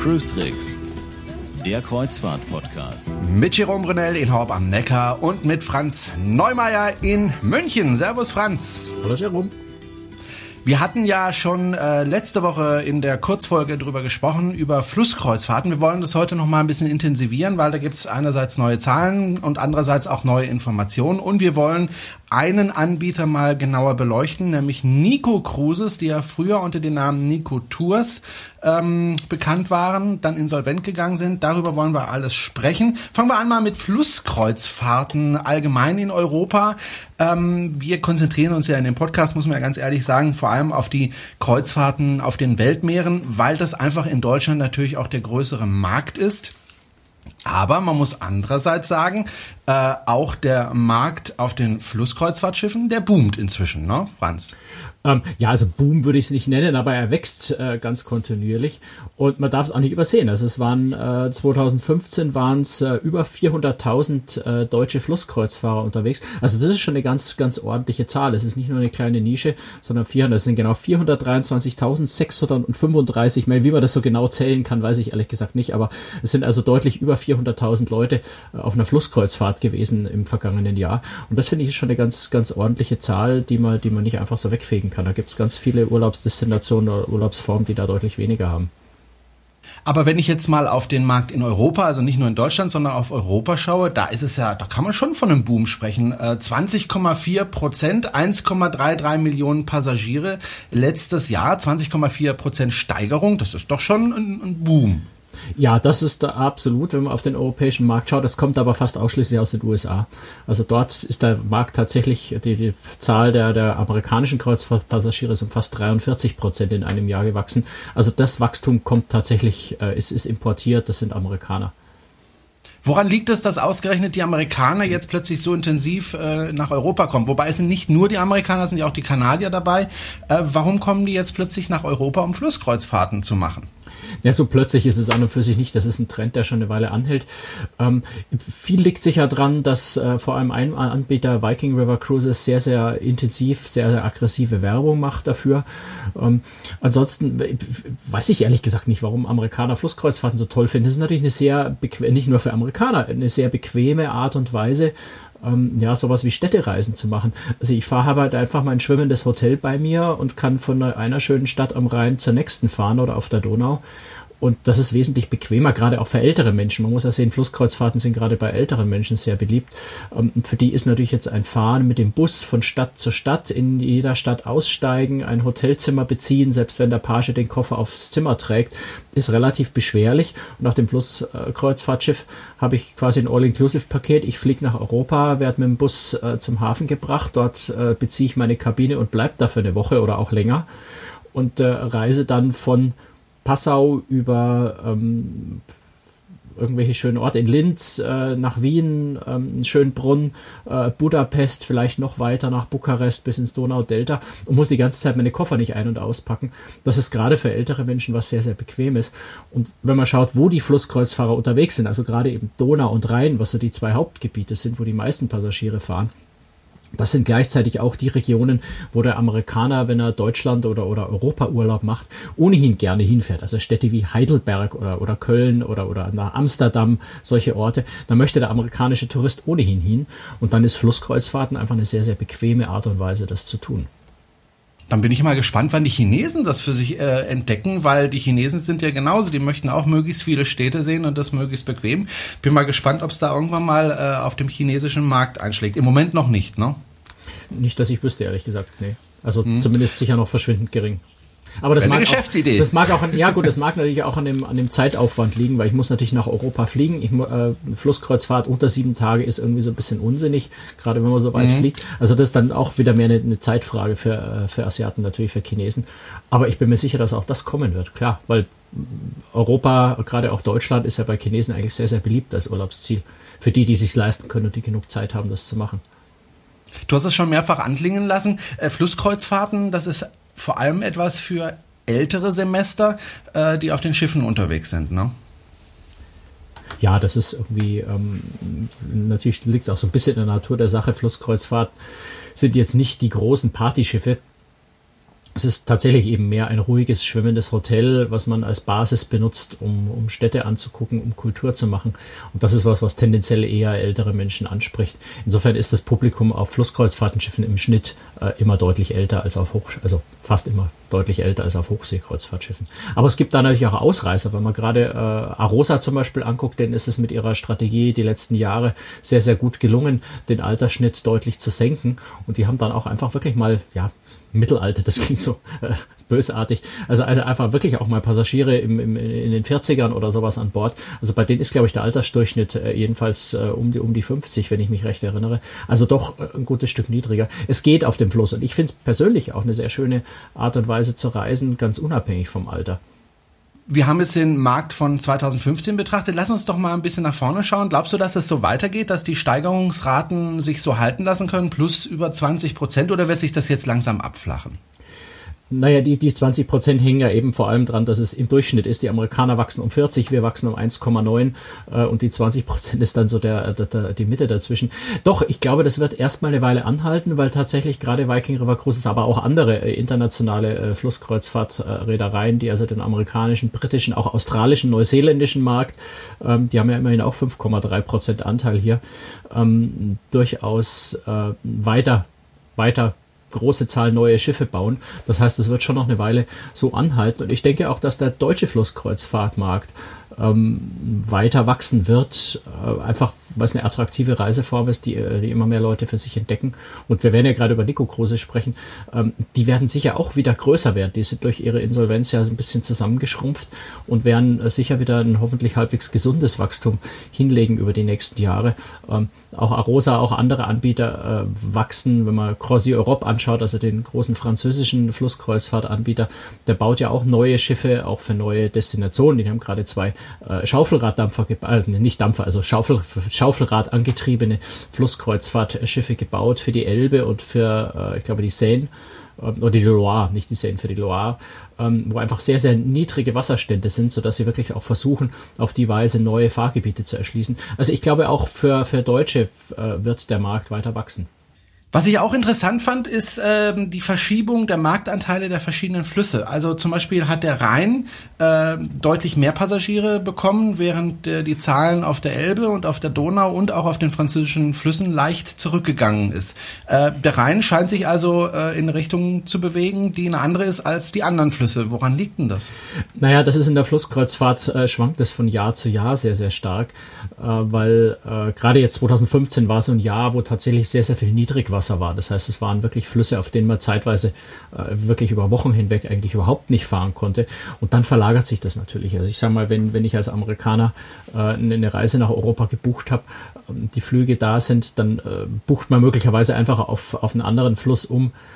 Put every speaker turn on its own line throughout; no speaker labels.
Cruise Tricks, der Kreuzfahrt-Podcast.
Mit Jerome Brunel in Horb am Neckar und mit Franz Neumeier in München. Servus Franz.
Hallo Jerome.
Wir hatten ja schon äh, letzte Woche in der Kurzfolge drüber gesprochen, über Flusskreuzfahrten. Wir wollen das heute noch mal ein bisschen intensivieren, weil da gibt es einerseits neue Zahlen und andererseits auch neue Informationen. Und wir wollen einen Anbieter mal genauer beleuchten, nämlich Nico Cruises, die ja früher unter dem Namen Nico Tours ähm, bekannt waren, dann insolvent gegangen sind. Darüber wollen wir alles sprechen. Fangen wir an mal mit Flusskreuzfahrten allgemein in Europa. Ähm, wir konzentrieren uns ja in dem Podcast, muss man ja ganz ehrlich sagen, vor allem auf die Kreuzfahrten auf den Weltmeeren, weil das einfach in Deutschland natürlich auch der größere Markt ist. Aber man muss andererseits sagen, äh, auch der Markt auf den Flusskreuzfahrtschiffen, der boomt inzwischen, ne, Franz?
Ähm, ja, also Boom würde ich es nicht nennen, aber er wächst äh, ganz kontinuierlich und man darf es auch nicht übersehen. Also es waren äh, 2015 waren es äh, über 400.000 äh, deutsche Flusskreuzfahrer unterwegs. Also das ist schon eine ganz ganz ordentliche Zahl. Es ist nicht nur eine kleine Nische, sondern 400. Das sind genau 423.635 Meilen. Wie man das so genau zählen kann, weiß ich ehrlich gesagt nicht. Aber es sind also deutlich über 400.000 Leute äh, auf einer Flusskreuzfahrt gewesen im vergangenen Jahr. Und das finde ich schon eine ganz ganz ordentliche Zahl, die man die man nicht einfach so wegfegen kann kann. Da gibt es ganz viele Urlaubsdestinationen oder Urlaubsformen, die da deutlich weniger haben.
Aber wenn ich jetzt mal auf den Markt in Europa, also nicht nur in Deutschland, sondern auf Europa schaue, da ist es ja, da kann man schon von einem Boom sprechen. 20,4 äh, Prozent, 1,33 Millionen Passagiere letztes Jahr, 20,4 Prozent Steigerung, das ist doch schon ein, ein Boom.
Ja, das ist da absolut, wenn man auf den europäischen Markt schaut. Das kommt aber fast ausschließlich aus den USA. Also dort ist der Markt tatsächlich, die, die Zahl der, der amerikanischen Kreuzfahrtpassagiere ist um fast 43 Prozent in einem Jahr gewachsen. Also das Wachstum kommt tatsächlich, äh, ist, ist importiert, das sind Amerikaner.
Woran liegt es, dass ausgerechnet die Amerikaner jetzt plötzlich so intensiv äh, nach Europa kommen? Wobei es sind nicht nur die Amerikaner, es sind ja auch die Kanadier dabei. Äh, warum kommen die jetzt plötzlich nach Europa, um Flusskreuzfahrten zu machen?
Ja, so plötzlich ist es an und für sich nicht. Das ist ein Trend, der schon eine Weile anhält. Ähm, viel liegt sicher dran, dass äh, vor allem ein Anbieter Viking River Cruises sehr, sehr intensiv, sehr, sehr aggressive Werbung macht dafür. Ähm, ansonsten weiß ich ehrlich gesagt nicht, warum Amerikaner Flusskreuzfahrten so toll finden. Das ist natürlich eine sehr, nicht nur für Amerikaner, eine sehr bequeme Art und Weise, ähm, ja, sowas wie Städtereisen zu machen. Also ich fahre halt einfach mein schwimmendes Hotel bei mir und kann von einer schönen Stadt am Rhein zur nächsten fahren oder auf der Donau. Und das ist wesentlich bequemer, gerade auch für ältere Menschen. Man muss ja sehen, Flusskreuzfahrten sind gerade bei älteren Menschen sehr beliebt. Ähm, für die ist natürlich jetzt ein Fahren mit dem Bus von Stadt zu Stadt, in jeder Stadt aussteigen, ein Hotelzimmer beziehen, selbst wenn der Page den Koffer aufs Zimmer trägt, ist relativ beschwerlich. Und auf dem Flusskreuzfahrtschiff habe ich quasi ein All-Inclusive-Paket. Ich fliege nach Europa, werde mit dem Bus äh, zum Hafen gebracht, dort äh, beziehe ich meine Kabine und bleibe da für eine Woche oder auch länger und äh, reise dann von Passau über ähm, irgendwelche schönen Orte in Linz, äh, nach Wien, ähm, Schönbrunn, äh, Budapest, vielleicht noch weiter nach Bukarest bis ins Donaudelta und muss die ganze Zeit meine Koffer nicht ein- und auspacken. Das ist gerade für ältere Menschen was sehr, sehr bequem ist. Und wenn man schaut, wo die Flusskreuzfahrer unterwegs sind, also gerade eben Donau und Rhein, was so die zwei Hauptgebiete sind, wo die meisten Passagiere fahren, das sind gleichzeitig auch die Regionen, wo der Amerikaner, wenn er Deutschland oder, oder Europa Urlaub macht, ohnehin gerne hinfährt. Also Städte wie Heidelberg oder, oder Köln oder, oder nach Amsterdam, solche Orte. Da möchte der amerikanische Tourist ohnehin hin. Und dann ist Flusskreuzfahrten einfach eine sehr, sehr bequeme Art und Weise, das zu tun.
Dann bin ich mal gespannt, wann die Chinesen das für sich äh, entdecken, weil die Chinesen sind ja genauso, die möchten auch möglichst viele Städte sehen und das möglichst bequem. Bin mal gespannt, ob es da irgendwann mal äh, auf dem chinesischen Markt einschlägt. Im Moment noch nicht, ne?
Nicht, dass ich wüsste, ehrlich gesagt, nee. Also hm. zumindest sicher noch verschwindend gering.
Aber das mag, Geschäftsidee.
Auch, das mag auch, an, ja gut, das mag natürlich auch an dem, an dem Zeitaufwand liegen, weil ich muss natürlich nach Europa fliegen. Ich, äh, Flusskreuzfahrt unter sieben Tage ist irgendwie so ein bisschen unsinnig, gerade wenn man so weit mhm. fliegt. Also das ist dann auch wieder mehr eine, eine Zeitfrage für, äh, für Asiaten, natürlich für Chinesen. Aber ich bin mir sicher, dass auch das kommen wird, klar, weil Europa, gerade auch Deutschland, ist ja bei Chinesen eigentlich sehr, sehr beliebt als Urlaubsziel. Für die, die sich leisten können und die genug Zeit haben, das zu machen.
Du hast es schon mehrfach anklingen lassen. Äh, Flusskreuzfahrten, das ist vor allem etwas für ältere Semester, äh, die auf den Schiffen unterwegs sind, ne?
Ja, das ist irgendwie, ähm, natürlich liegt es auch so ein bisschen in der Natur der Sache. Flusskreuzfahrt sind jetzt nicht die großen Partyschiffe, es ist tatsächlich eben mehr ein ruhiges, schwimmendes Hotel, was man als Basis benutzt, um, um Städte anzugucken, um Kultur zu machen. Und das ist was, was tendenziell eher ältere Menschen anspricht. Insofern ist das Publikum auf Flusskreuzfahrtenschiffen im Schnitt äh, immer deutlich älter als auf Hoch, also fast immer deutlich älter als auf Hochseekreuzfahrtschiffen. Aber es gibt da natürlich auch Ausreißer. Wenn man gerade äh, Arosa zum Beispiel anguckt, dann ist es mit ihrer Strategie die letzten Jahre sehr, sehr gut gelungen, den Altersschnitt deutlich zu senken. Und die haben dann auch einfach wirklich mal, ja, Mittelalter, das klingt so äh, bösartig. Also, also einfach wirklich auch mal Passagiere im, im, in den 40ern oder sowas an Bord. Also bei denen ist, glaube ich, der Altersdurchschnitt äh, jedenfalls äh, um, die, um die 50, wenn ich mich recht erinnere. Also doch äh, ein gutes Stück niedriger. Es geht auf dem Fluss und ich finde es persönlich auch eine sehr schöne Art und Weise zu reisen, ganz unabhängig vom Alter
wir haben jetzt den Markt von 2015 betrachtet. Lass uns doch mal ein bisschen nach vorne schauen. Glaubst du, dass es so weitergeht, dass die Steigerungsraten sich so halten lassen können, plus über 20 Prozent, oder wird sich das jetzt langsam abflachen?
Naja, die, die 20 Prozent hängen ja eben vor allem dran, dass es im Durchschnitt ist. Die Amerikaner wachsen um 40, wir wachsen um 1,9 äh, und die 20 Prozent ist dann so der, der, der, die Mitte dazwischen. Doch, ich glaube, das wird erstmal eine Weile anhalten, weil tatsächlich gerade Viking River Cruises, aber auch andere äh, internationale äh, Flusskreuzfahrtreedereien, die also den amerikanischen, britischen, auch australischen, neuseeländischen Markt, ähm, die haben ja immerhin auch 5,3 Prozent Anteil hier, ähm, durchaus äh, weiter weiter große Zahl neue Schiffe bauen. Das heißt, es wird schon noch eine Weile so anhalten. Und ich denke auch, dass der deutsche Flusskreuzfahrtmarkt ähm, weiter wachsen wird, äh, einfach weil es eine attraktive Reiseform ist, die, äh, die, immer mehr Leute für sich entdecken. Und wir werden ja gerade über Nico Kruse sprechen. Ähm, die werden sicher auch wieder größer werden. Die sind durch ihre Insolvenz ja ein bisschen zusammengeschrumpft und werden äh, sicher wieder ein hoffentlich halbwegs gesundes Wachstum hinlegen über die nächsten Jahre. Ähm, auch Arosa, auch andere Anbieter äh, wachsen. Wenn man Croisier Europe anschaut, also den großen französischen Flusskreuzfahrtanbieter, der baut ja auch neue Schiffe, auch für neue Destinationen. Die haben gerade zwei äh, Schaufelraddampfer, äh, nicht Dampfer, also Schaufel, Schaufelrad angetriebene Flusskreuzfahrtschiffe gebaut für die Elbe und für, äh, ich glaube, die Seine ähm, oder die Loire, nicht die Seine, für die Loire, ähm, wo einfach sehr, sehr niedrige Wasserstände sind, sodass sie wirklich auch versuchen, auf die Weise neue Fahrgebiete zu erschließen. Also ich glaube, auch für, für Deutsche äh, wird der Markt weiter wachsen.
Was ich auch interessant fand, ist ähm, die Verschiebung der Marktanteile der verschiedenen Flüsse. Also zum Beispiel hat der Rhein äh, deutlich mehr Passagiere bekommen, während äh, die Zahlen auf der Elbe und auf der Donau und auch auf den französischen Flüssen leicht zurückgegangen ist. Äh, der Rhein scheint sich also äh, in Richtung zu bewegen, die eine andere ist als die anderen Flüsse. Woran liegt denn das?
Naja, das ist in der Flusskreuzfahrt äh, schwankt es von Jahr zu Jahr sehr, sehr stark, weil äh, gerade jetzt 2015 war so ein Jahr, wo tatsächlich sehr, sehr viel Niedrigwasser Wasser war. Das heißt, es waren wirklich Flüsse, auf denen man zeitweise äh, wirklich über Wochen hinweg eigentlich überhaupt nicht fahren konnte. Und dann verlagert sich das natürlich. Also ich sage mal, wenn, wenn ich als Amerikaner äh, eine Reise nach Europa gebucht habe, ähm, die Flüge da sind, dann äh, bucht man möglicherweise einfach auf, auf einen anderen Fluss um äh,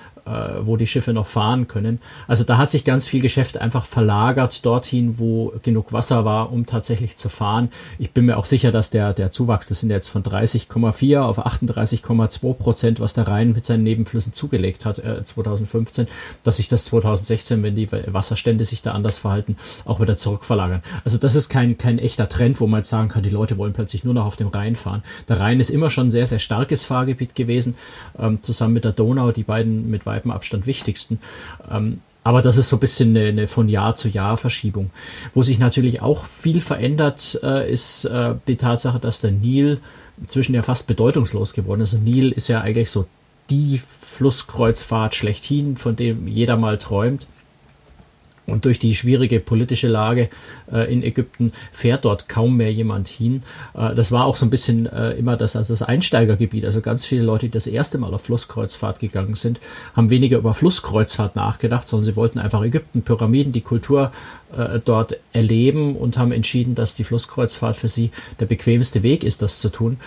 wo die Schiffe noch fahren können. Also da hat sich ganz viel Geschäft einfach verlagert dorthin, wo genug Wasser war, um tatsächlich zu fahren. Ich bin mir auch sicher, dass der, der Zuwachs, das sind jetzt von 30,4 auf 38,2 Prozent, was der Rhein mit seinen Nebenflüssen zugelegt hat äh, 2015, dass sich das 2016, wenn die Wasserstände sich da anders verhalten, auch wieder zurückverlagern. Also das ist kein, kein echter Trend, wo man jetzt sagen kann, die Leute wollen plötzlich nur noch auf dem Rhein fahren. Der Rhein ist immer schon ein sehr, sehr starkes Fahrgebiet gewesen, ähm, zusammen mit der Donau, die beiden mit weitem Abstand wichtigsten. Ähm, aber das ist so ein bisschen eine, eine, von Jahr zu Jahr Verschiebung. Wo sich natürlich auch viel verändert, äh, ist äh, die Tatsache, dass der Nil inzwischen ja fast bedeutungslos geworden ist. Und Nil ist ja eigentlich so die Flusskreuzfahrt schlechthin, von dem jeder mal träumt. Und durch die schwierige politische Lage äh, in Ägypten fährt dort kaum mehr jemand hin. Äh, das war auch so ein bisschen äh, immer das, also das Einsteigergebiet. Also ganz viele Leute, die das erste Mal auf Flusskreuzfahrt gegangen sind, haben weniger über Flusskreuzfahrt nachgedacht, sondern sie wollten einfach Ägypten, Pyramiden, die Kultur äh, dort erleben und haben entschieden, dass die Flusskreuzfahrt für sie der bequemste Weg ist, das zu tun.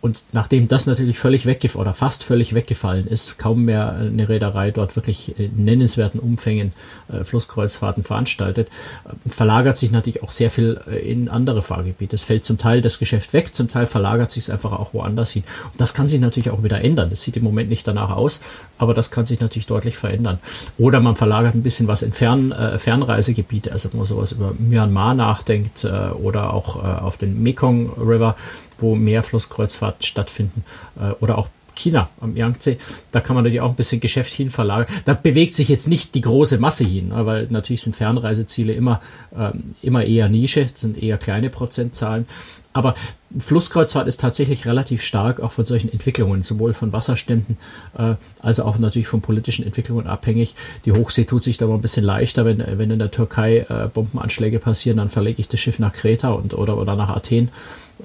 Und nachdem das natürlich völlig weggefallen oder fast völlig weggefallen ist, kaum mehr eine Reederei dort wirklich in nennenswerten Umfängen äh, Flusskreuzfahrten veranstaltet, äh, verlagert sich natürlich auch sehr viel äh, in andere Fahrgebiete. Es fällt zum Teil das Geschäft weg, zum Teil verlagert sich es einfach auch woanders hin. Und das kann sich natürlich auch wieder ändern. Das sieht im Moment nicht danach aus, aber das kann sich natürlich deutlich verändern. Oder man verlagert ein bisschen was in Fern, äh, Fernreisegebiete, also wenn man sowas über Myanmar nachdenkt äh, oder auch äh, auf den Mekong River wo mehr Flusskreuzfahrten stattfinden äh, oder auch China am Yangtze, da kann man natürlich auch ein bisschen Geschäft hin verlagern. Da bewegt sich jetzt nicht die große Masse hin, ne, weil natürlich sind Fernreiseziele immer, ähm, immer eher Nische, sind eher kleine Prozentzahlen. Aber Flusskreuzfahrt ist tatsächlich relativ stark auch von solchen Entwicklungen, sowohl von Wasserständen äh, als auch natürlich von politischen Entwicklungen abhängig. Die Hochsee tut sich da mal ein bisschen leichter, wenn, wenn in der Türkei äh, Bombenanschläge passieren, dann verlege ich das Schiff nach Kreta und, oder, oder nach Athen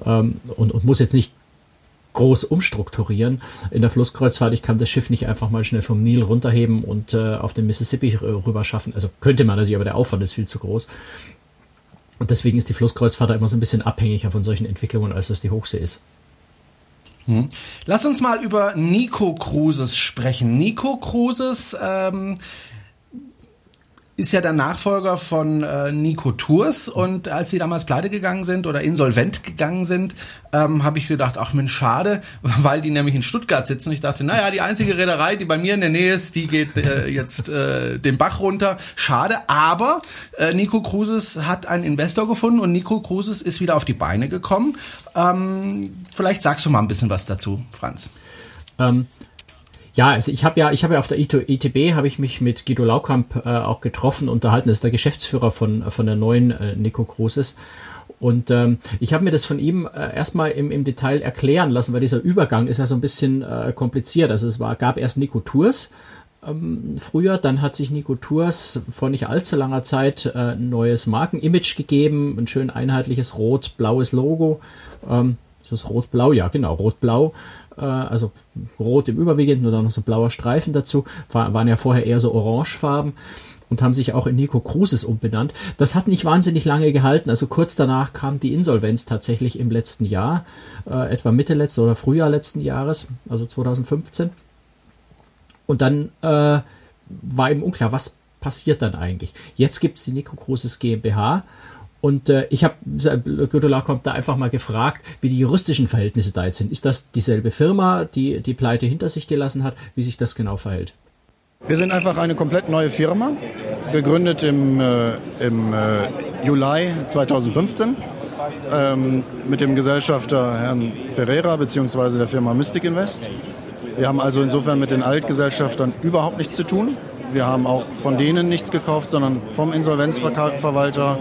ähm, und, und muss jetzt nicht groß umstrukturieren. In der Flusskreuzfahrt, ich kann das Schiff nicht einfach mal schnell vom Nil runterheben und äh, auf den Mississippi rüber schaffen. Also könnte man natürlich, aber der Aufwand ist viel zu groß. Und deswegen ist die Flusskreuzfahrt immer so ein bisschen abhängiger von solchen Entwicklungen, als das die Hochsee ist.
Hm. Lass uns mal über Nico Cruises sprechen. Nico Cruises ähm, ist ja der Nachfolger von äh, Nico Tours und als sie damals pleite gegangen sind oder insolvent gegangen sind, ähm, habe ich gedacht, ach Mensch, schade, weil die nämlich in Stuttgart sitzen. Ich dachte, naja, die einzige Reederei, die bei mir in der Nähe ist, die geht äh, jetzt äh, den Bach runter. Schade, aber äh, Nico Cruises hat einen Investor gefunden und Nico Cruises ist wieder auf die Beine gekommen. Ähm, vielleicht sagst du mal ein bisschen was dazu, Franz.
Ähm, ja, also ich habe ja, ich habe ja auf der ITB habe ich mich mit Guido Laukamp äh, auch getroffen, unterhalten. Das ist der Geschäftsführer von von der neuen äh, Nico Cruises. Und ähm, ich habe mir das von ihm äh, erstmal im, im Detail erklären lassen, weil dieser Übergang ist ja so ein bisschen äh, kompliziert. Also es war, gab erst Nico Tours ähm, früher, dann hat sich Nico Tours vor nicht allzu langer Zeit äh, ein neues Markenimage gegeben, ein schön einheitliches rot-blaues Logo. Ähm, ist das rot-blau? Ja, genau, rot-blau äh, also rot im Überwiegenden und dann noch so blauer Streifen dazu, war, waren ja vorher eher so orangefarben und haben sich auch in Nico Cruises umbenannt. Das hat nicht wahnsinnig lange gehalten. Also kurz danach kam die Insolvenz tatsächlich im letzten Jahr, äh, etwa Mitte letzten oder Frühjahr letzten Jahres, also 2015. Und dann äh, war eben unklar, was passiert dann eigentlich. Jetzt gibt es die Nico Cruises GmbH und äh, ich habe Gödola kommt da einfach mal gefragt, wie die juristischen Verhältnisse da jetzt sind. Ist das dieselbe Firma, die die Pleite hinter sich gelassen hat, wie sich das genau verhält?
Wir sind einfach eine komplett neue Firma, gegründet im, äh, im äh, Juli 2015 ähm, mit dem Gesellschafter Herrn Ferreira bzw. der Firma Mystic Invest. Wir haben also insofern mit den Altgesellschaftern überhaupt nichts zu tun. Wir haben auch von denen nichts gekauft, sondern vom Insolvenzverwalter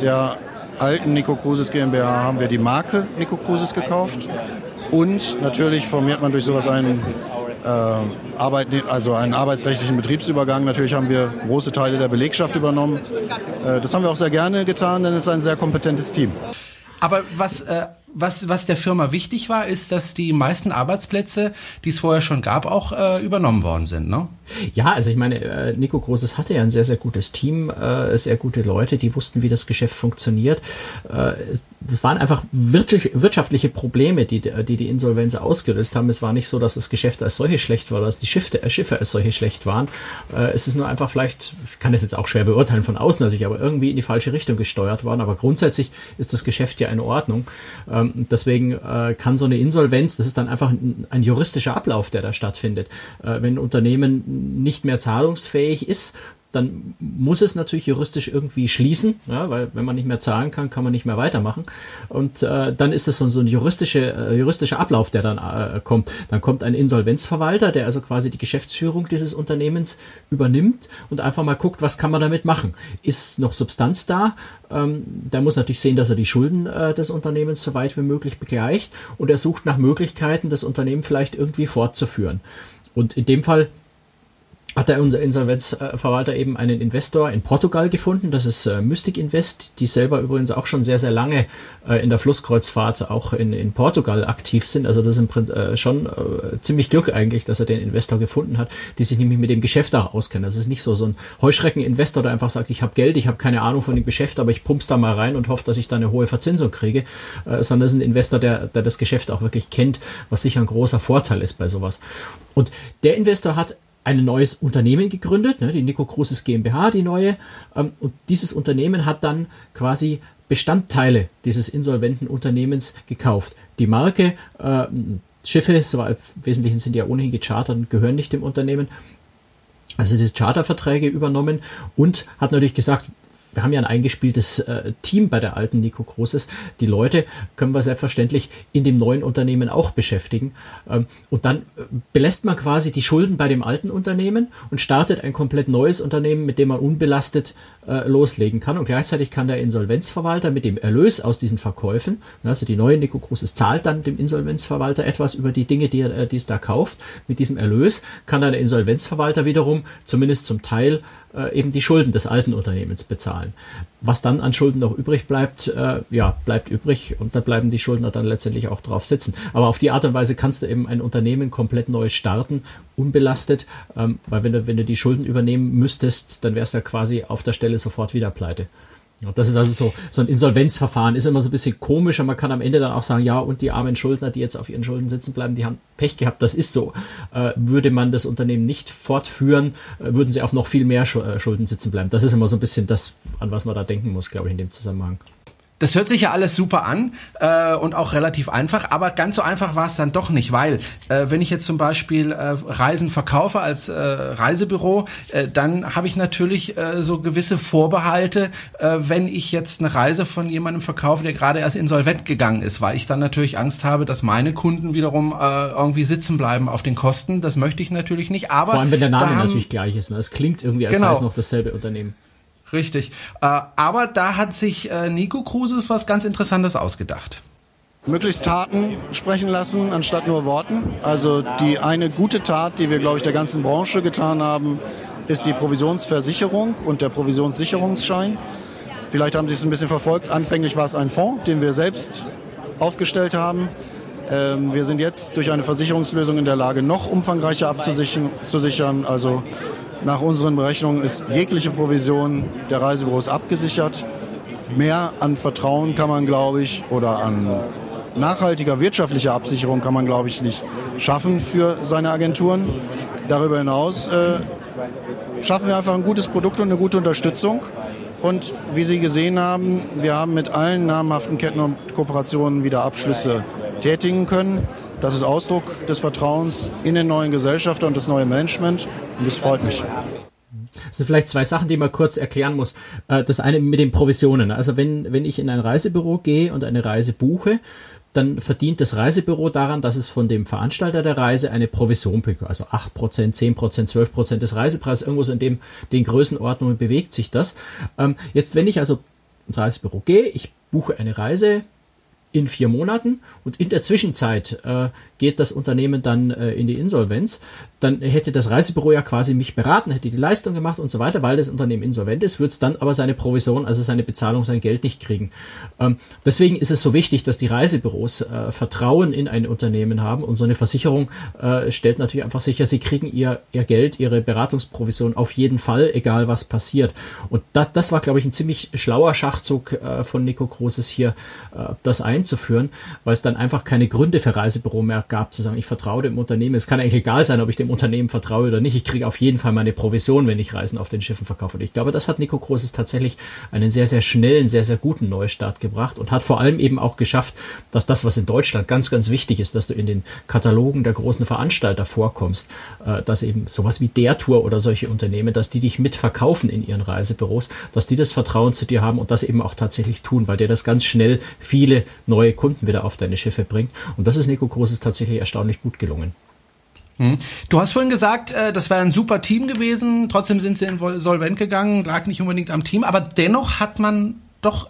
der alten Nico Cruises GmbH haben wir die Marke Nico Cruises gekauft. Und natürlich formiert man durch sowas einen, äh, Arbeit, also einen arbeitsrechtlichen Betriebsübergang. Natürlich haben wir große Teile der Belegschaft übernommen. Äh, das haben wir auch sehr gerne getan, denn es ist ein sehr kompetentes Team.
Aber was äh, was, was der Firma wichtig war, ist, dass die meisten Arbeitsplätze, die es vorher schon gab, auch äh, übernommen worden sind, ne?
Ja, also ich meine, äh, Nico Großes hatte ja ein sehr, sehr gutes Team, äh, sehr gute Leute, die wussten, wie das Geschäft funktioniert. Äh, es waren einfach wirtschaftliche Probleme, die, die die Insolvenz ausgelöst haben. Es war nicht so, dass das Geschäft als solche schlecht war, dass die Schiffe, Schiffe als solche schlecht waren. Es ist nur einfach vielleicht, ich kann es jetzt auch schwer beurteilen von außen natürlich, aber irgendwie in die falsche Richtung gesteuert worden. Aber grundsätzlich ist das Geschäft ja in Ordnung. Ähm, deswegen kann so eine Insolvenz, das ist dann einfach ein, juristischer Ablauf, der da stattfindet. Wenn Unternehmen nicht mehr zahlungsfähig ist dann muss es natürlich juristisch irgendwie schließen, ja, weil wenn man nicht mehr zahlen kann, kann man nicht mehr weitermachen. Und äh, dann ist das so, ein juristische, äh, juristischer Ablauf, der dann äh, kommt. Dann kommt ein Insolvenzverwalter, der also quasi die Geschäftsführung dieses Unternehmens übernimmt und einfach mal guckt, was kann man damit machen. Ist noch Substanz da? Ähm, der muss natürlich sehen, dass er die Schulden äh, des Unternehmens so weit wie möglich begleicht und er sucht nach Möglichkeiten, das Unternehmen vielleicht irgendwie fortzuführen. Und in dem Fall hat der unser Insolvenzverwalter eben einen Investor in Portugal gefunden. Das ist äh, Mystic Invest, die selber übrigens auch schon sehr, sehr lange äh, in der Flusskreuzfahrt auch in, in Portugal aktiv sind. Also das ist im, äh, schon äh, ziemlich Glück eigentlich, dass er den Investor gefunden hat, die sich nämlich mit dem Geschäft auch auskennen. Das ist nicht so so ein Heuschrecken-Investor, der einfach sagt, ich habe Geld, ich habe keine Ahnung von dem Geschäft, aber ich pump's da mal rein und hoffe, dass ich da eine hohe Verzinsung kriege, äh, sondern das ist ein Investor, der, der das Geschäft auch wirklich kennt, was sicher ein großer Vorteil ist bei sowas. Und der Investor hat ein neues Unternehmen gegründet, ne, die Nico Cruises GmbH, die neue. Ähm, und dieses Unternehmen hat dann quasi Bestandteile dieses insolventen Unternehmens gekauft. Die Marke, äh, Schiffe, so im Wesentlichen sind ja ohnehin gechartert und gehören nicht dem Unternehmen. Also diese Charterverträge übernommen und hat natürlich gesagt, wir haben ja ein eingespieltes äh, Team bei der alten Nico Großes. Die Leute können wir selbstverständlich in dem neuen Unternehmen auch beschäftigen. Ähm, und dann äh, belässt man quasi die Schulden bei dem alten Unternehmen und startet ein komplett neues Unternehmen, mit dem man unbelastet äh, loslegen kann. Und gleichzeitig kann der Insolvenzverwalter mit dem Erlös aus diesen Verkäufen, also die neue Nico Großes zahlt dann dem Insolvenzverwalter etwas über die Dinge, die, er, äh, die es da kauft. Mit diesem Erlös kann dann der Insolvenzverwalter wiederum zumindest zum Teil eben die Schulden des alten Unternehmens bezahlen. Was dann an Schulden noch übrig bleibt, äh, ja, bleibt übrig und da bleiben die Schuldner dann letztendlich auch drauf sitzen. Aber auf die Art und Weise kannst du eben ein Unternehmen komplett neu starten, unbelastet, ähm, weil wenn du, wenn du die Schulden übernehmen müsstest, dann wärst du ja quasi auf der Stelle sofort wieder pleite. Das ist also so, so ein Insolvenzverfahren, ist immer so ein bisschen komisch, aber man kann am Ende dann auch sagen, ja, und die armen Schuldner, die jetzt auf ihren Schulden sitzen bleiben, die haben Pech gehabt, das ist so. Äh, würde man das Unternehmen nicht fortführen, äh, würden sie auf noch viel mehr äh, Schulden sitzen bleiben. Das ist immer so ein bisschen das, an was man da denken muss, glaube ich, in dem Zusammenhang.
Das hört sich ja alles super an äh, und auch relativ einfach, aber ganz so einfach war es dann doch nicht, weil äh, wenn ich jetzt zum Beispiel äh, Reisen verkaufe als äh, Reisebüro, äh, dann habe ich natürlich äh, so gewisse Vorbehalte, äh, wenn ich jetzt eine Reise von jemandem verkaufe, der gerade erst insolvent gegangen ist, weil ich dann natürlich Angst habe, dass meine Kunden wiederum äh, irgendwie sitzen bleiben auf den Kosten. Das möchte ich natürlich nicht. Aber
vor allem wenn der Name haben, natürlich gleich ist. Ne? Es klingt irgendwie, als genau. sei es noch dasselbe Unternehmen.
Richtig. Äh, aber da hat sich äh, Nico Cruises was ganz Interessantes ausgedacht.
Möglichst Taten sprechen lassen, anstatt nur Worten. Also die eine gute Tat, die wir, glaube ich, der ganzen Branche getan haben, ist die Provisionsversicherung und der Provisionssicherungsschein. Vielleicht haben Sie es ein bisschen verfolgt. Anfänglich war es ein Fonds, den wir selbst aufgestellt haben. Ähm, wir sind jetzt durch eine Versicherungslösung in der Lage, noch umfangreicher abzusichern. Also nach unseren Berechnungen ist jegliche Provision der Reisebüros abgesichert. Mehr an Vertrauen kann man, glaube ich, oder an nachhaltiger wirtschaftlicher Absicherung kann man, glaube ich, nicht schaffen für seine Agenturen. Darüber hinaus äh, schaffen wir einfach ein gutes Produkt und eine gute Unterstützung. Und wie Sie gesehen haben, wir haben mit allen namhaften Ketten und Kooperationen wieder Abschlüsse tätigen können. Das ist Ausdruck des Vertrauens in den neuen Gesellschafter und das neue Management und das freut mich.
Das sind vielleicht zwei Sachen, die man kurz erklären muss. Äh, das eine mit den Provisionen. Also wenn, wenn ich in ein Reisebüro gehe und eine Reise buche, dann verdient das Reisebüro daran, dass es von dem Veranstalter der Reise eine Provision bekommt. Also 8%, 10%, 12% des Reisepreises, irgendwo so in dem, den Größenordnungen bewegt sich das. Ähm, jetzt, wenn ich also ins Reisebüro gehe, ich buche eine Reise, in vier Monaten. Und in der Zwischenzeit äh, geht das Unternehmen dann äh, in die Insolvenz, dann hätte das Reisebüro ja quasi mich beraten, hätte die Leistung gemacht und so weiter, weil das Unternehmen insolvent ist, wird es dann aber seine Provision, also seine Bezahlung, sein Geld nicht kriegen. Ähm, deswegen ist es so wichtig, dass die Reisebüros äh, Vertrauen in ein Unternehmen haben und so eine Versicherung äh, stellt natürlich einfach sicher, sie kriegen ihr, ihr Geld, ihre Beratungsprovision auf jeden Fall, egal was passiert. Und das, das war, glaube ich, ein ziemlich schlauer Schachzug äh, von Nico Großes hier, äh, das einzuführen, weil es dann einfach keine Gründe für Reisebüro mehr gab, zu sagen, ich vertraue dem Unternehmen. Es kann eigentlich egal sein, ob ich dem Unternehmen vertraue oder nicht. Ich kriege auf jeden Fall meine Provision, wenn ich Reisen auf den Schiffen verkaufe. Und ich glaube, das hat Nico Großes tatsächlich einen sehr, sehr schnellen, sehr, sehr guten Neustart gebracht und hat vor allem eben auch geschafft, dass das, was in Deutschland ganz, ganz wichtig ist, dass du in den Katalogen der großen Veranstalter vorkommst, äh, dass eben sowas wie der Tour oder solche Unternehmen, dass die dich mitverkaufen in ihren Reisebüros, dass die das Vertrauen zu dir haben und das eben auch tatsächlich tun, weil dir das ganz schnell viele neue Kunden wieder auf deine Schiffe bringt. Und das ist Nico Großes tatsächlich tatsächlich erstaunlich gut gelungen.
Hm. Du hast vorhin gesagt, äh, das wäre ein super Team gewesen, trotzdem sind sie insolvent gegangen, lag nicht unbedingt am Team, aber dennoch hat man doch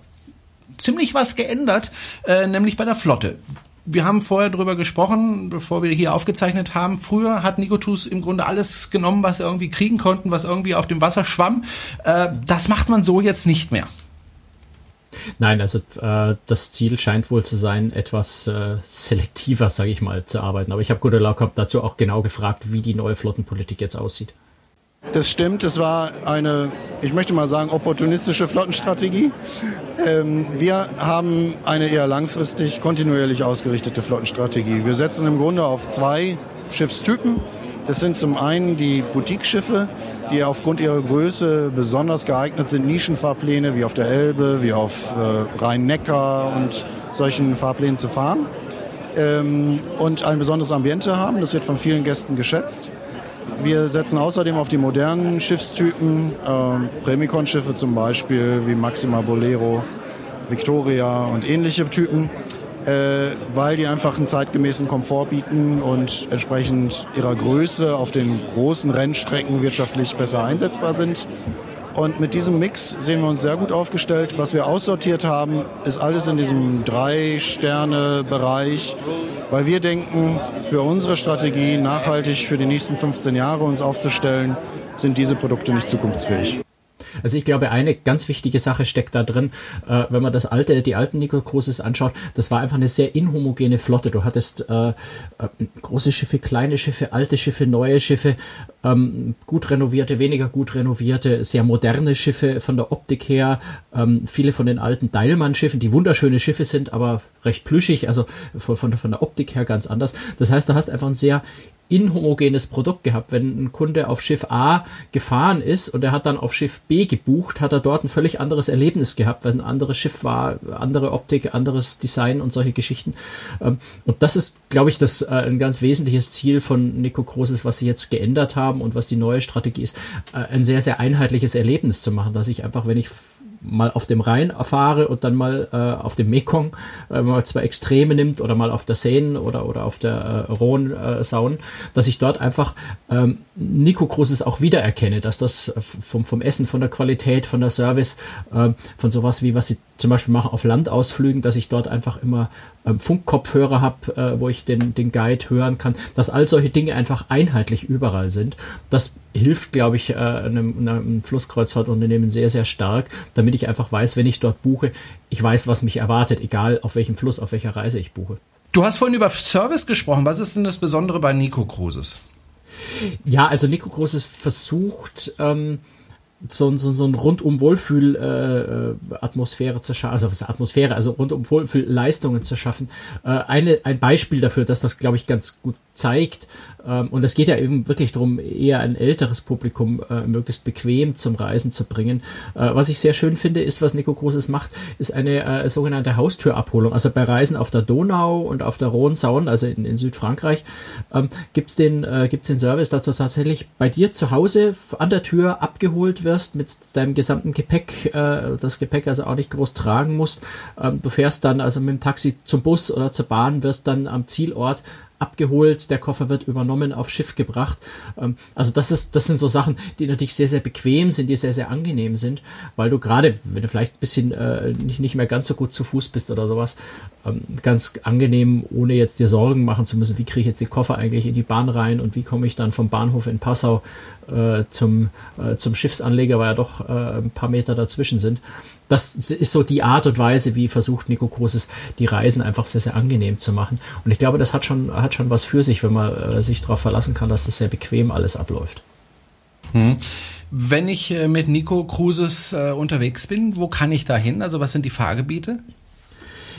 ziemlich was geändert, äh, nämlich bei der Flotte. wir haben vorher drüber gesprochen, bevor wir hier aufgezeichnet haben. Früher hat Nikotus im Grunde alles genommen, was er irgendwie kriegen konnten, was irgendwie auf dem Wasser schwamm. Äh, das macht man so jetzt nicht mehr.
Nein, also äh, das Ziel scheint wohl zu sein, etwas äh, selektiver, sage ich mal, zu arbeiten. Aber ich habe Godelau dazu auch genau gefragt, wie die neue Flottenpolitik jetzt aussieht.
Das stimmt, es war eine, ich möchte mal sagen, opportunistische Flottenstrategie. Ähm, wir haben eine eher langfristig, kontinuierlich ausgerichtete Flottenstrategie. Wir setzen im Grunde auf zwei Schiffstypen. Das sind zum einen die Boutique-Schiffe, die aufgrund ihrer Größe besonders geeignet sind, Nischenfahrpläne wie auf der Elbe, wie auf äh, Rhein-Neckar und solchen Fahrplänen zu fahren. Ähm, und ein besonderes Ambiente haben. Das wird von vielen Gästen geschätzt. Wir setzen außerdem auf die modernen Schiffstypen, äh, Premicon-Schiffe zum Beispiel, wie Maxima Bolero, Victoria und ähnliche Typen, äh, weil die einfach einen zeitgemäßen Komfort bieten und entsprechend ihrer Größe auf den großen Rennstrecken wirtschaftlich besser einsetzbar sind. Und mit diesem Mix sehen wir uns sehr gut aufgestellt. Was wir aussortiert haben, ist alles in diesem Drei-Sterne-Bereich, weil wir denken, für unsere Strategie nachhaltig für die nächsten 15 Jahre uns aufzustellen, sind diese Produkte nicht zukunftsfähig.
Also ich glaube, eine ganz wichtige Sache steckt da drin, äh, wenn man das alte, die alten Nico Cruises anschaut, das war einfach eine sehr inhomogene Flotte. Du hattest äh, äh, große Schiffe, kleine Schiffe, alte Schiffe, neue Schiffe, ähm, gut renovierte, weniger gut renovierte, sehr moderne Schiffe von der Optik her, ähm, viele von den alten Deilmann-Schiffen, die wunderschöne Schiffe sind, aber recht plüschig, also von, von, von der Optik her ganz anders. Das heißt, du hast einfach ein sehr inhomogenes Produkt gehabt. Wenn ein Kunde auf Schiff A gefahren ist und er hat dann auf Schiff B gebucht, hat er dort ein völlig anderes Erlebnis gehabt, weil ein anderes Schiff war, andere Optik, anderes Design und solche Geschichten. Ähm, und das ist, glaube ich, das äh, ein ganz wesentliches Ziel von Nico Großes, was sie jetzt geändert haben und was die neue Strategie ist, äh, ein sehr, sehr einheitliches Erlebnis zu machen, dass ich einfach, wenn ich mal auf dem Rhein erfahre und dann mal äh, auf dem Mekong, äh, mal zwei Extreme nimmt oder mal auf der Seine oder, oder auf der äh, Rhone äh, dass ich dort einfach ähm, Nico Großes auch wiedererkenne, dass das vom, vom Essen, von der Qualität, von der Service, äh, von sowas wie was sie zum Beispiel machen auf Landausflügen, dass ich dort einfach immer ähm, Funkkopfhörer habe, äh, wo ich den, den Guide hören kann, dass all solche Dinge einfach einheitlich überall sind. Das hilft, glaube ich, äh, einem, einem Flusskreuzfahrtunternehmen sehr, sehr stark, damit ich einfach weiß, wenn ich dort buche, ich weiß, was mich erwartet, egal auf welchem Fluss, auf welcher Reise ich buche.
Du hast vorhin über Service gesprochen. Was ist denn das Besondere bei Nico Cruises?
Ja, also Nico Cruises versucht, ähm, so, so, so ein rundum Wohlfühl-Atmosphäre äh, zu schaffen, also was Atmosphäre, also rundum Wohlfühl-Leistungen zu schaffen. Äh, eine, ein Beispiel dafür, dass das, glaube ich, ganz gut zeigt, ähm, und es geht ja eben wirklich darum, eher ein älteres Publikum äh, möglichst bequem zum Reisen zu bringen. Äh, was ich sehr schön finde, ist, was Nico Großes macht, ist eine äh, sogenannte Haustürabholung. Also bei Reisen auf der Donau und auf der Rhone-Saun, also in, in Südfrankreich, ähm, gibt's den, äh, gibt's den Service, dass du tatsächlich bei dir zu Hause an der Tür abgeholt wirst mit deinem gesamten Gepäck, äh, das Gepäck also auch nicht groß tragen musst. Ähm, du fährst dann also mit dem Taxi zum Bus oder zur Bahn, wirst dann am Zielort abgeholt, der Koffer wird übernommen, auf Schiff gebracht. Ähm, also das ist, das sind so Sachen, die natürlich sehr, sehr bequem sind, die sehr, sehr angenehm sind, weil du gerade, wenn du vielleicht ein bisschen äh, nicht, nicht mehr ganz so gut zu Fuß bist oder sowas, ähm, ganz angenehm, ohne jetzt dir Sorgen machen zu müssen, wie kriege ich jetzt die Koffer eigentlich in die Bahn rein und wie komme ich dann vom Bahnhof in Passau äh, zum, äh, zum Schiffsanleger, weil ja doch äh, ein paar Meter dazwischen sind das ist so die Art und Weise, wie versucht Nico Großes die Reisen einfach sehr, sehr angenehm zu machen. Und ich glaube, das hat schon, hat schon was für sich, wenn man äh, sich darauf verlassen kann, dass das sehr bequem alles abläuft.
Hm. Wenn ich äh, mit Nico Cruises äh, unterwegs bin, wo kann ich da hin? Also was sind die Fahrgebiete?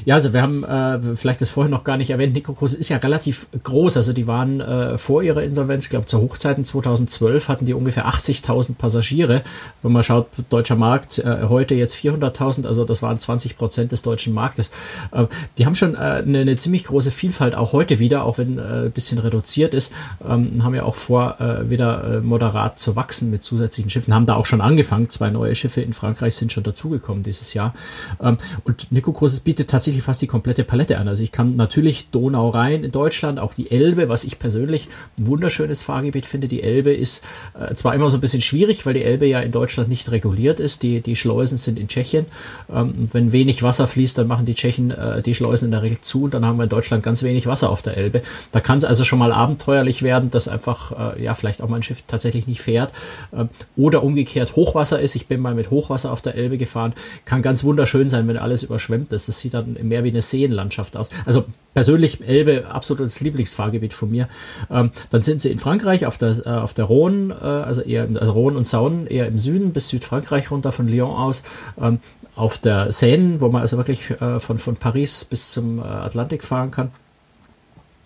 Ja, also wir haben äh, vielleicht das vorher noch gar nicht erwähnt, Nico ist ja relativ groß. Also die waren äh, vor ihrer Insolvenz, ich glaube zur Hochzeiten 2012 hatten die ungefähr 80.000 Passagiere. Wenn man schaut, deutscher Markt äh, heute jetzt 400.000, also das waren 20 Prozent des deutschen Marktes. Äh, die haben schon äh, eine, eine ziemlich große Vielfalt auch heute wieder, auch wenn äh, ein bisschen reduziert ist. Ähm, haben ja auch vor, äh, wieder moderat zu wachsen mit zusätzlichen Schiffen. Haben da auch schon angefangen. Zwei neue Schiffe in Frankreich sind schon dazugekommen dieses Jahr. Ähm, und Nico bietet tatsächlich tatsächlich fast die komplette Palette an. Also ich kann natürlich Donau Rhein in Deutschland, auch die Elbe, was ich persönlich ein wunderschönes Fahrgebiet finde. Die Elbe ist äh, zwar immer so ein bisschen schwierig, weil die Elbe ja in Deutschland nicht reguliert ist. Die, die Schleusen sind in Tschechien. Ähm, wenn wenig Wasser fließt, dann machen die Tschechen äh, die Schleusen in der Regel zu und dann haben wir in Deutschland ganz wenig Wasser auf der Elbe. Da kann es also schon mal abenteuerlich werden, dass einfach äh, ja vielleicht auch mal ein Schiff tatsächlich nicht fährt. Ähm, oder umgekehrt Hochwasser ist. Ich bin mal mit Hochwasser auf der Elbe gefahren. Kann ganz wunderschön sein, wenn alles überschwemmt ist. Das sieht dann mehr wie eine Seenlandschaft aus. Also persönlich Elbe absolutes Lieblingsfahrgebiet von mir. Ähm, dann sind sie in Frankreich auf der, äh, auf der Rhone, äh, also eher im, also Rhone und Saône eher im Süden bis Südfrankreich runter von Lyon aus. Ähm, auf der Seine, wo man also wirklich äh, von, von Paris bis zum äh, Atlantik fahren kann.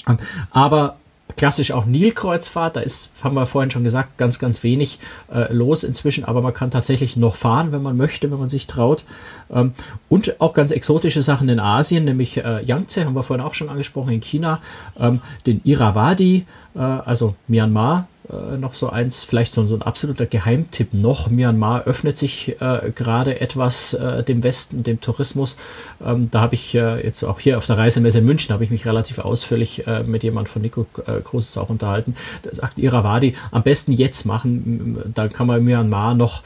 Ähm, aber klassisch auch Nilkreuzfahrt, da ist, haben wir vorhin schon gesagt, ganz, ganz wenig äh, los inzwischen, aber man kann tatsächlich noch fahren, wenn man möchte, wenn man sich traut. Ähm, und auch ganz exotische Sachen in Asien, nämlich äh, Yangtze, haben wir vorhin auch schon angesprochen, in China, ähm, den Irrawaddy, äh, also Myanmar, äh, noch so eins, vielleicht so, so, ein absoluter Geheimtipp noch. Myanmar öffnet sich äh, gerade etwas äh, dem Westen, dem Tourismus. Ähm, da habe ich äh, jetzt auch hier auf der Reisemesse in München, habe ich mich relativ ausführlich äh, mit jemand von Nico äh, Großes auch unterhalten. Der sagt, Irrawaddy am besten jetzt machen, dann kann man Myanmar noch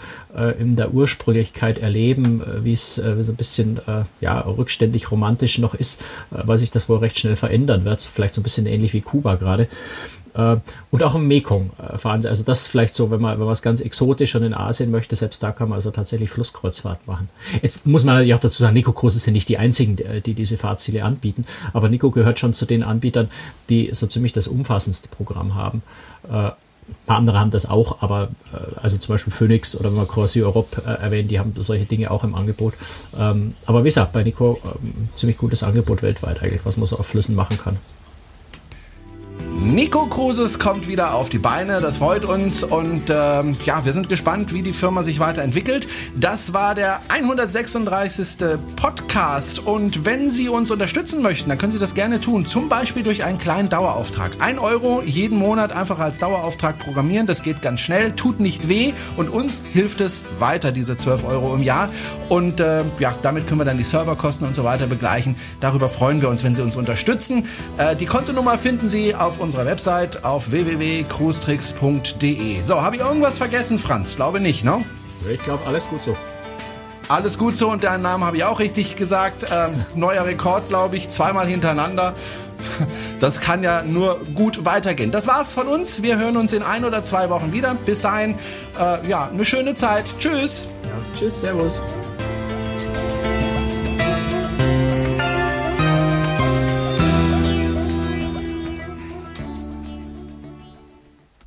in der Ursprünglichkeit erleben, wie es so ein bisschen ja, rückständig romantisch noch ist, weil sich das wohl recht schnell verändern wird. Vielleicht so ein bisschen ähnlich wie Kuba gerade. Äh, und auch im Mekong äh, fahren sie. Also das vielleicht so, wenn man, wenn man was ganz exotisch und in Asien möchte, selbst da kann man also tatsächlich Flusskreuzfahrt machen. Jetzt muss man natürlich auch dazu sagen, Nico Cruises sind nicht die einzigen, die diese Fahrziele anbieten, aber Nico gehört schon zu den Anbietern, die so ziemlich das umfassendste Programm haben. Äh, ein paar andere haben das auch, aber äh, also zum Beispiel Phoenix oder wenn wir Corsi Europe äh, erwähnen, die haben solche Dinge auch im Angebot. Ähm, aber wie gesagt, bei Nico ähm, ziemlich gutes Angebot weltweit eigentlich, was man so auf Flüssen machen kann.
Nico Cruises kommt wieder auf die Beine, das freut uns und ähm, ja, wir sind gespannt, wie die Firma sich weiterentwickelt. Das war der 136. Podcast und wenn Sie uns unterstützen möchten, dann können Sie das gerne tun, zum Beispiel durch einen kleinen Dauerauftrag. Ein Euro jeden Monat einfach als Dauerauftrag programmieren, das geht ganz schnell, tut nicht weh und uns hilft es weiter, diese 12 Euro im Jahr und äh, ja, damit können wir dann die Serverkosten und so weiter begleichen. Darüber freuen wir uns, wenn Sie uns unterstützen. Äh, die Kontonummer finden Sie auf unserer Website auf www.cruestricks.de. So, habe ich irgendwas vergessen, Franz? Glaube nicht, ne?
Ich glaube, alles gut so.
Alles gut so und deinen Namen habe ich auch richtig gesagt. Ähm, neuer Rekord, glaube ich, zweimal hintereinander. Das kann ja nur gut weitergehen. Das war's von uns. Wir hören uns in ein oder zwei Wochen wieder. Bis dahin, äh, ja, eine schöne Zeit. Tschüss.
Ja, tschüss, Servus.